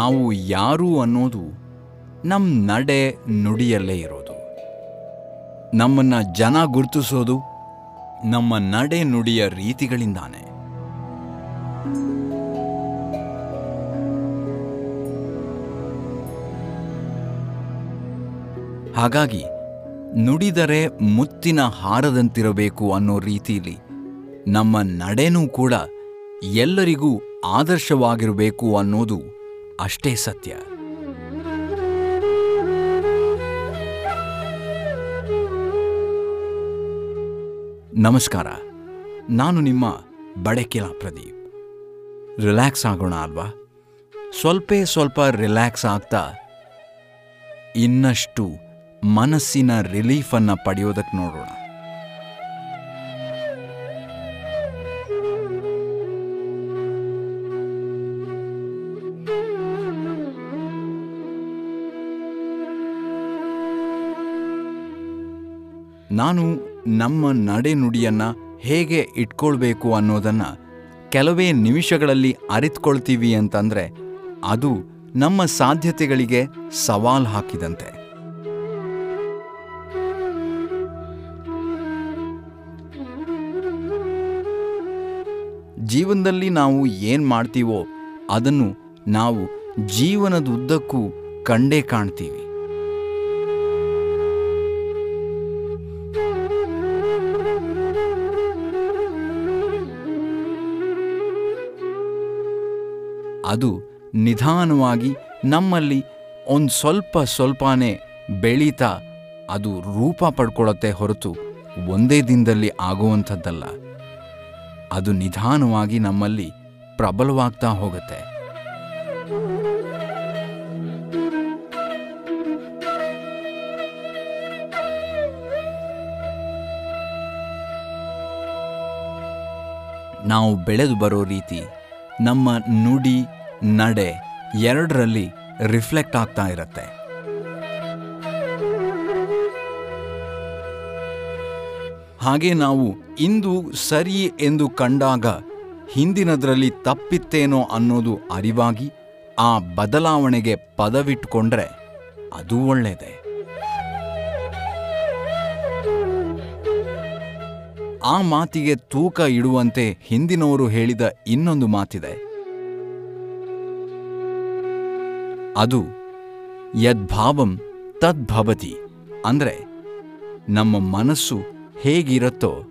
ನಾವು ಯಾರು ಅನ್ನೋದು ನಮ್ಮ ನಡೆ ನುಡಿಯಲ್ಲೇ ಇರೋದು. ನಮ್ಮನ್ನು ಜನ ಗುರುತಿಸೋದು ನಮ್ಮ ನಡೆ ನುಡಿಯ ರೀತಿಗಳಿಂದಾನೆ. ಹಾಗಾಗಿ ನುಡಿದರೆ ಮುತ್ತಿನ ಹಾರದಂತಿರಬೇಕು ಅನ್ನೋ ರೀತಿಯಲ್ಲಿ ನಮ್ಮ ನಡೆನೂ ಕೂಡ ಎಲ್ಲರಿಗೂ ಆದರ್ಶವಾಗಿರಬೇಕು ಅನ್ನೋದು ಅಷ್ಟೇ ಸತ್ಯ. ನಮಸ್ಕಾರ. ನಾನು ನಿಮ್ಮ ಬಡಕಿಲ ಪ್ರದೀಪ್. ರಿಲ್ಯಾಕ್ಸ್ ಆಗೋಣ ಅಲ್ವಾ? ಸ್ವಲ್ಪೇ ಸ್ವಲ್ಪ ರಿಲ್ಯಾಕ್ಸ್ ಆಗ್ತಾ ಇನ್ನಷ್ಟು ಮನಸ್ಸಿನ ರಿಲೀಫನ್ನು ಪಡೆಯೋದಕ್ಕೆ ನೋಡೋಣ. ನಾನು ನಮ್ಮ ನಡೆನುಡಿಯನ್ನು ಹೇಗೆ ಇಟ್ಕೊಳ್ಬೇಕು ಅನ್ನೋದನ್ನು ಕೆಲವೇ ನಿಮಿಷಗಳಲ್ಲಿ ಅರಿತ್ಕೊಳ್ತೀವಿ ಅಂತಂದರೆ ಅದು ನಮ್ಮ ಸಾಧ್ಯತೆಗಳಿಗೆ ಸವಾಲು ಹಾಕಿದಂತೆ. ಜೀವನದಲ್ಲಿ ನಾವು ಏನು ಮಾಡ್ತೀವೋ ಅದನ್ನು ನಾವು ಜೀವನದ ಉದ್ದಕ್ಕೂ ಕಂಡೇ ಕಾಣ್ತೀವಿ. ಅದು ನಿಧಾನವಾಗಿ ನಮ್ಮಲ್ಲಿ ಒಂದು ಸ್ವಲ್ಪ ಸ್ವಲ್ಪನೇ ಬೆಳೀತಾ ಅದು ರೂಪ ಪಡ್ಕೊಳ್ಳುತ್ತೆ ಹೊರತು ಒಂದೇ ದಿನದಲ್ಲಿ ಆಗುವಂಥದ್ದಲ್ಲ. ಅದು ನಿಧಾನವಾಗಿ ನಮ್ಮಲ್ಲಿ ಪ್ರಬಲವಾಗ್ತಾ ಹೋಗುತ್ತೆ. ನಾವು ಬೆಳೆದು ಬರೋ ರೀತಿ ನಮ್ಮ ನುಡಿ ನಡೆ ಎರಡರಲ್ಲಿ ರಿಫ್ಲೆಕ್ಟ್ ಆಗ್ತಾ ಇರುತ್ತೆ. ಹಾಗೆ ನಾವು ಇಂದು ಸರಿ ಎಂದು ಕಂಡಾಗ ಹಿಂದಿನದರಲ್ಲಿ ತಪ್ಪಿತ್ತೇನೋ ಅನ್ನೋದು ಅರಿವಾಗಿ ಆ ಬದಲಾವಣೆಗೆ ಪದವಿಟ್ಕೊಂಡ್ರೆ ಅದು ಒಳ್ಳೆಯದೇ ಆ ಮಾತಿಗೆ ತೂಕ ಇಡುವಂತೆ ಹಿಂದಿನವರು ಹೇಳಿದ ಇನ್ನೊಂದು ಮಾತಿದೆ. ಅದು ಯದ್ಭಾವಂ ತದ್ಭವತಿ. ಅಂದ್ರೆ ನಮ್ಮ ಮನಸ್ಸು ಹೇಗಿರುತ್ತೋ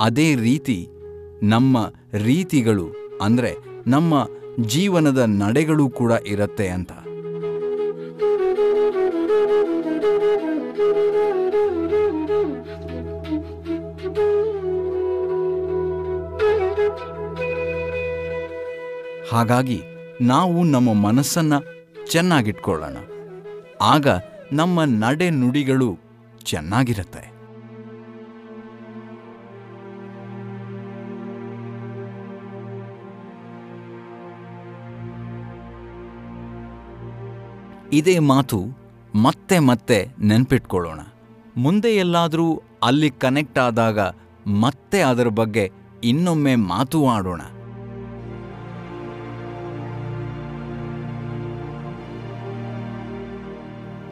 ಅದೇ ರೀತಿ ನಮ್ಮ ರೀತಿಗಳು, ಅಂದ್ರೆ ನಮ್ಮ ಜೀವನದ ನಡೆಗಳು ಕೂಡ ಇರುತ್ತೆ ಅಂತ. ಹಾಗಾಗಿ ನಾವು ನಮ್ಮ ಮನಸ್ಸನ್ನ ಚೆನ್ನಾಗಿಟ್ಕೊಳ್ಳೋಣ. ಆಗ ನಮ್ಮ ನಡೆ ನುಡಿಗಳು ಚೆನ್ನಾಗಿರುತ್ತೆ. ಇದೇ ಮಾತು ಮತ್ತೆ ಮತ್ತೆ ನೆನ್ಪಿಟ್ಕೊಳ್ಳೋಣ. ಮುಂದೆ ಎಲ್ಲಾದರೂ ಅಲ್ಲಿ ಕನೆಕ್ಟ್ ಆದಾಗ ಮತ್ತೆ ಅದರ ಬಗ್ಗೆ ಇನ್ನೊಮ್ಮೆ ಮಾತು ಆಡೋಣ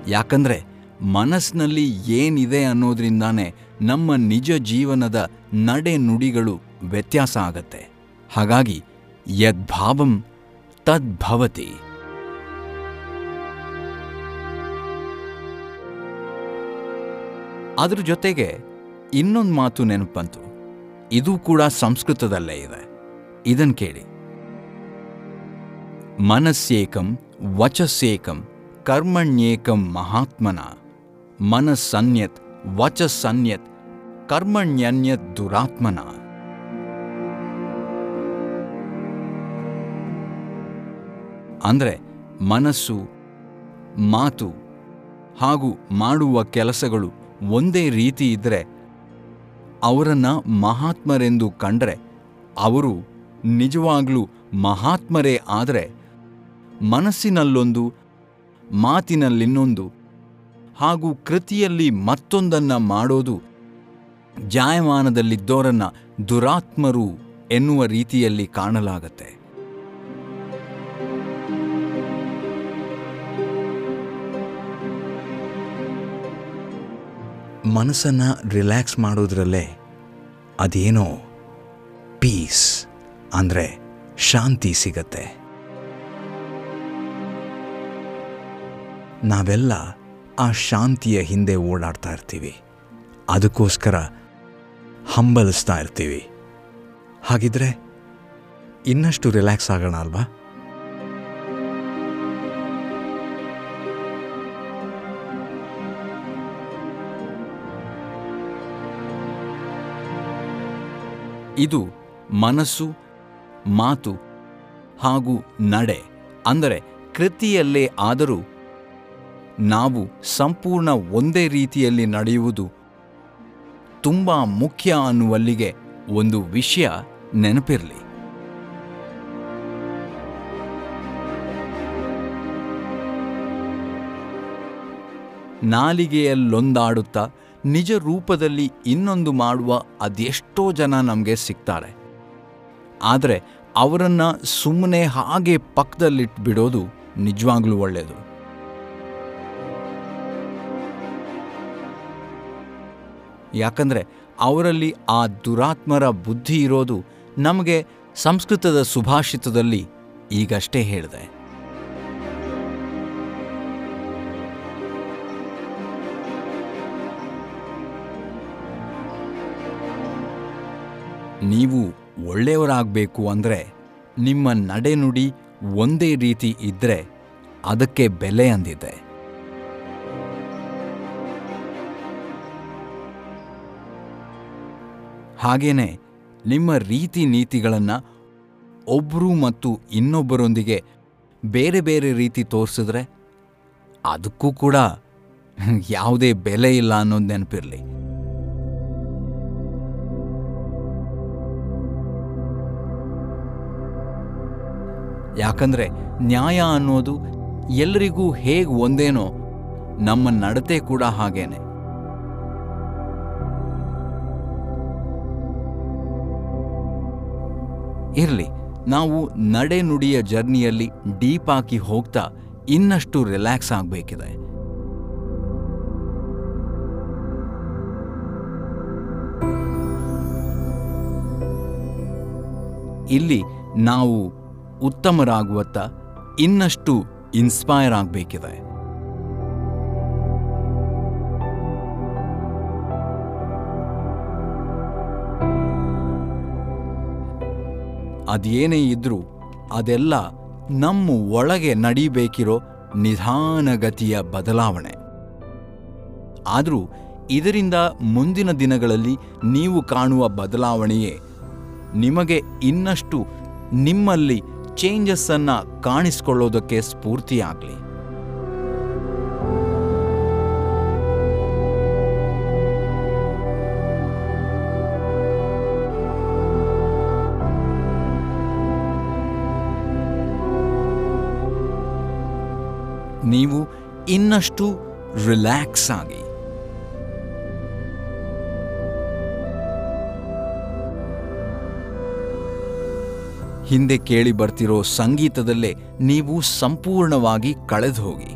ಯಾಕಂದ್ರೆ ಮನಸ್ಸಿನಲ್ಲಿ ಏನಿದೆ ಅನ್ನೋದ್ರಿಂದಾನೆ ನಮ್ಮ ನಿಜ ಜೀವನದ ನಡೆ ನುಡಿಗಳು ವ್ಯತ್ಯಾಸ ಆಗತ್ತೆ. ಹಾಗಾಗಿ ಯದ್ಭಾವಂ ತದ್ಭವತಿ ಅದ್ರ ಜೊತೆಗೆ ಇನ್ನೊಂದು ಮಾತು ನೆನಪಂತು. ಇದು ಕೂಡ ಸಂಸ್ಕೃತದಲ್ಲೇ ಇದೆ. ಇದನ್ನು ಕೇಳಿ. ಮನಸ್ಸೇಕಂ ವಚಸ್ಸೇಕಂ ಕರ್ಮಣ್ಯೇಕಂ ಮಹಾತ್ಮನ. ಮನಸ್ಸನ್ಯತ್, ವಚಸ್ಸನ್ಯತ್, ಕರ್ಮಣ್ಯನ್ಯತ್ ದುರಾತ್ಮನ. ಅಂದರೆ ಮನಸ್ಸು, ಮಾತು ಹಾಗೂ ಮಾಡುವ ಕೆಲಸಗಳು ಒಂದೇ ರೀತಿ ಇದ್ದರೆ ಅವರನ್ನ ಮಹಾತ್ಮರೆಂದು ಕಂಡರೆ ಅವರು ನಿಜವಾಗ್ಲೂ ಮಹಾತ್ಮರೇ ಆದರೆ ಮನಸ್ಸಿನಲ್ಲೊಂದು ಮಾತಿನಲ್ಲಿನ್ನೊಂದು ಹಾಗೂ ಕೃತಿಯಲ್ಲಿ ಮತ್ತೊಂದನ್ನ ಮಾಡೋದು ಜಾಯಮಾನದಲ್ಲಿದ್ದೋರನ್ನ ದುರಾತ್ಮರು ಎನ್ನುವ ರೀತಿಯಲ್ಲಿ ಕಾಣಲಾಗತ್ತೆ. ಮನಸ್ಸನ್ನು ರಿಲ್ಯಾಕ್ಸ್ ಮಾಡೋದ್ರಲ್ಲೇ ಅದೇನೋ ಪೀಸ್ ಅಂದರೆ ಶಾಂತಿ ಸಿಗತ್ತೆ. ನಾವೆಲ್ಲ ಆ ಶಾಂತಿಯ ಹಿಂದೆ ಓಡಾಡ್ತಾ ಇರ್ತೀವಿ. ಅದಕ್ಕೋಸ್ಕರ ಹಂಬಲಿಸ್ತಾ ಇರ್ತೀವಿ. ಹಾಗಿದ್ರೆ ಇನ್ನಷ್ಟು ರಿಲ್ಯಾಕ್ಸ್ ಆಗೋಣ ಅಲ್ವಾ? ಇದು ಮನಸ್ಸು, ಮಾತು ಹಾಗೂ ನಡೆ. ಅಂದರೆ ಕೃತಿಯಲ್ಲೇ ಆದರೂ ನಾವು ಸಂಪೂರ್ಣ ಒಂದೇ ರೀತಿಯಲ್ಲಿ ನಡೆಯುವುದು ತುಂಬ ಮುಖ್ಯ ಅನ್ನುವಲ್ಲಿಗೆ ಒಂದು ವಿಷಯ ನೆನಪಿರಲಿ. ನಾಲಿಗೆಯಲ್ಲೊಂದಾಡುತ್ತಾ ನಿಜ ರೂಪದಲ್ಲಿ ಇನ್ನೊಂದು ಮಾಡುವ ಅದೆಷ್ಟೋ ಜನ ನಮಗೆ ಸಿಗ್ತಾರೆ. ಆದರೆ ಅವರನ್ನು ಸುಮ್ಮನೆ ಹಾಗೆ ಪಕ್ಕದಲ್ಲಿಟ್ಬಿಡೋದು ನಿಜವಾಗ್ಲೂ ಒಳ್ಳೆಯದು ಯಾಕಂದರೆ ಅವರಲ್ಲಿ ಆ ದುರಾತ್ಮರ ಬುದ್ಧಿ ಇರೋದು ನಮಗೆ ಸಂಸ್ಕೃತದ ಸುಭಾಷಿತದಲ್ಲಿ ಈಗಷ್ಟೇ ಹೇಳಿದೆ. ನೀವು ಒಳ್ಳೆಯವರಾಗಬೇಕು ಅಂದರೆ ನಿಮ್ಮ ನಡೆನುಡಿ ಒಂದೇ ರೀತಿ ಇದ್ದರೆ ಅದಕ್ಕೆ ಬೆಲೆ ಅಂದಿದೆ ಹಾಗೇನೆ ನಿಮ್ಮ ರೀತಿ ನೀತಿಗಳನ್ನು ಒಬ್ಬರು ಮತ್ತು ಇನ್ನೊಬ್ಬರೊಂದಿಗೆ ಬೇರೆ ಬೇರೆ ರೀತಿ ತೋರಿಸಿದ್ರೆ ಅದಕ್ಕೂ ಕೂಡ ಯಾವುದೇ ಬೆಲೆ ಇಲ್ಲ ಅನ್ನೋದು ನೆನಪಿರಲಿ. ಯಾಕಂದ್ರೆ ನ್ಯಾಯ ಅನ್ನೋದು ಎಲ್ಲರಿಗೂ ಹೇಗೆ ಒಂದೇನೋ ನಮ್ಮ ನಡತೆ ಕೂಡ ಹಾಗೇನೆ. ಇರಲಿ, ನಾವು ನಡೆನುಡಿಯ ಜರ್ನಿಯಲ್ಲಿ ಡೀಪ್ ಆಗಿ ಹೋಗ್ತಾ ಇನ್ನಷ್ಟು ರಿಲ್ಯಾಕ್ಸ್ ಆಗಬೇಕಿದೆ. ಇಲ್ಲಿ ನಾವು ಉತ್ತಮರಾಗುವತ್ತ ಇನ್ನಷ್ಟು ಇನ್ಸ್ಪೈರ್ ಆಗಬೇಕಿದೆ. ಅದೇನೇ ಇದ್ರೂ ಅದೆಲ್ಲ ನಮ್ಮ ಒಳಗೆ ನಡೀಬೇಕಿರೋ ನಿಧಾನಗತಿಯ ಬದಲಾವಣೆ. ಆದರೂ ಇದರಿಂದ ಮುಂದಿನ ದಿನಗಳಲ್ಲಿ ನೀವು ಕಾಣುವ ಬದಲಾವಣೆಯೇ ನಿಮಗೆ ಇನ್ನಷ್ಟು ನಿಮ್ಮಲ್ಲಿ ಚೇಂಜಸ್ಸನ್ನು ಕಾಣಿಸ್ಕೊಳ್ಳೋದಕ್ಕೆ ಸ್ಫೂರ್ತಿಯಾಗಲಿ. ನೀವು ಇನ್ನಷ್ಟು ರಿಲ್ಯಾಕ್ಸ್ ಆಗಿ. ಹಿಂದೆ ಕೇಳಿ ಬರ್ತಿರೋ ಸಂಗೀತದಲ್ಲೇ ನೀವು ಸಂಪೂರ್ಣವಾಗಿ ಕಳೆದು ಹೋಗಿ.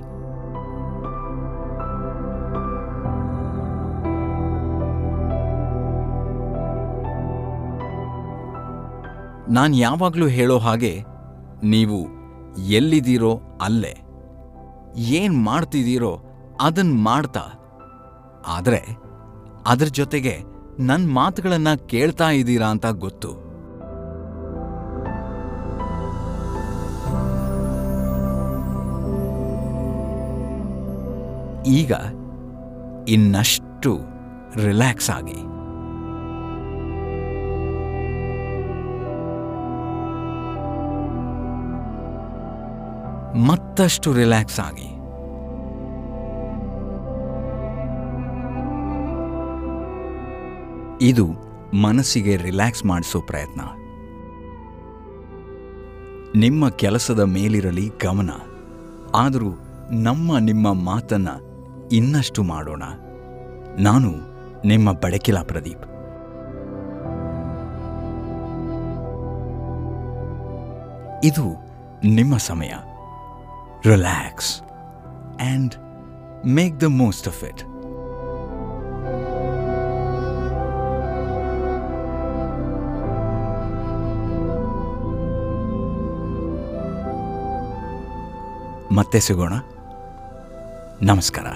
ನಾನು ಯಾವಾಗಲೂ ಹೇಳೋ ಹಾಗೆ ನೀವು ಎಲ್ಲಿದ್ದೀರೋ ಅಲ್ಲೇ. ಏನು ಮಾಡ್ತಿದ್ದೀರೋ ಅದನ್ನು ಮಾಡ್ತಾ. ಆದರೆ ಅದ್ರ ಜೊತೆಗೆ ನನ್ನ ಮಾತುಗಳನ್ನು ಕೇಳ್ತಾ ಇದ್ದೀರಾ ಅಂತ ಗೊತ್ತು. ಈಗ ಇನ್ನಷ್ಟು ರಿಲ್ಯಾಕ್ಸ್ ಆಗಿ. ಮತ್ತಷ್ಟು ರಿಲ್ಯಾಕ್ಸ್ ಆಗಿ. ಇದು ಮನಸ್ಸಿಗೆ ರಿಲ್ಯಾಕ್ಸ್ ಮಾಡಿಸೋ ಪ್ರಯತ್ನ. ನಿಮ್ಮ ಕೆಲಸದ ಮೇಲಿರಲಿ ಗಮನ. ಆದರೂ ನಮ್ಮ ನಿಮ್ಮ ಮಾತನ್ನ ಇನ್ನಷ್ಟು ಮಾಡೋಣ. ನಾನು ನಿಮ್ಮ ಬಡಕಿಲ ಪ್ರದೀಪ್. ಇದು ನಿಮ್ಮ ಸಮಯ. relax, and make the most of it. ಮತ್ತೆ ಸಿಗೋಣ ನಮಸ್ಕಾರ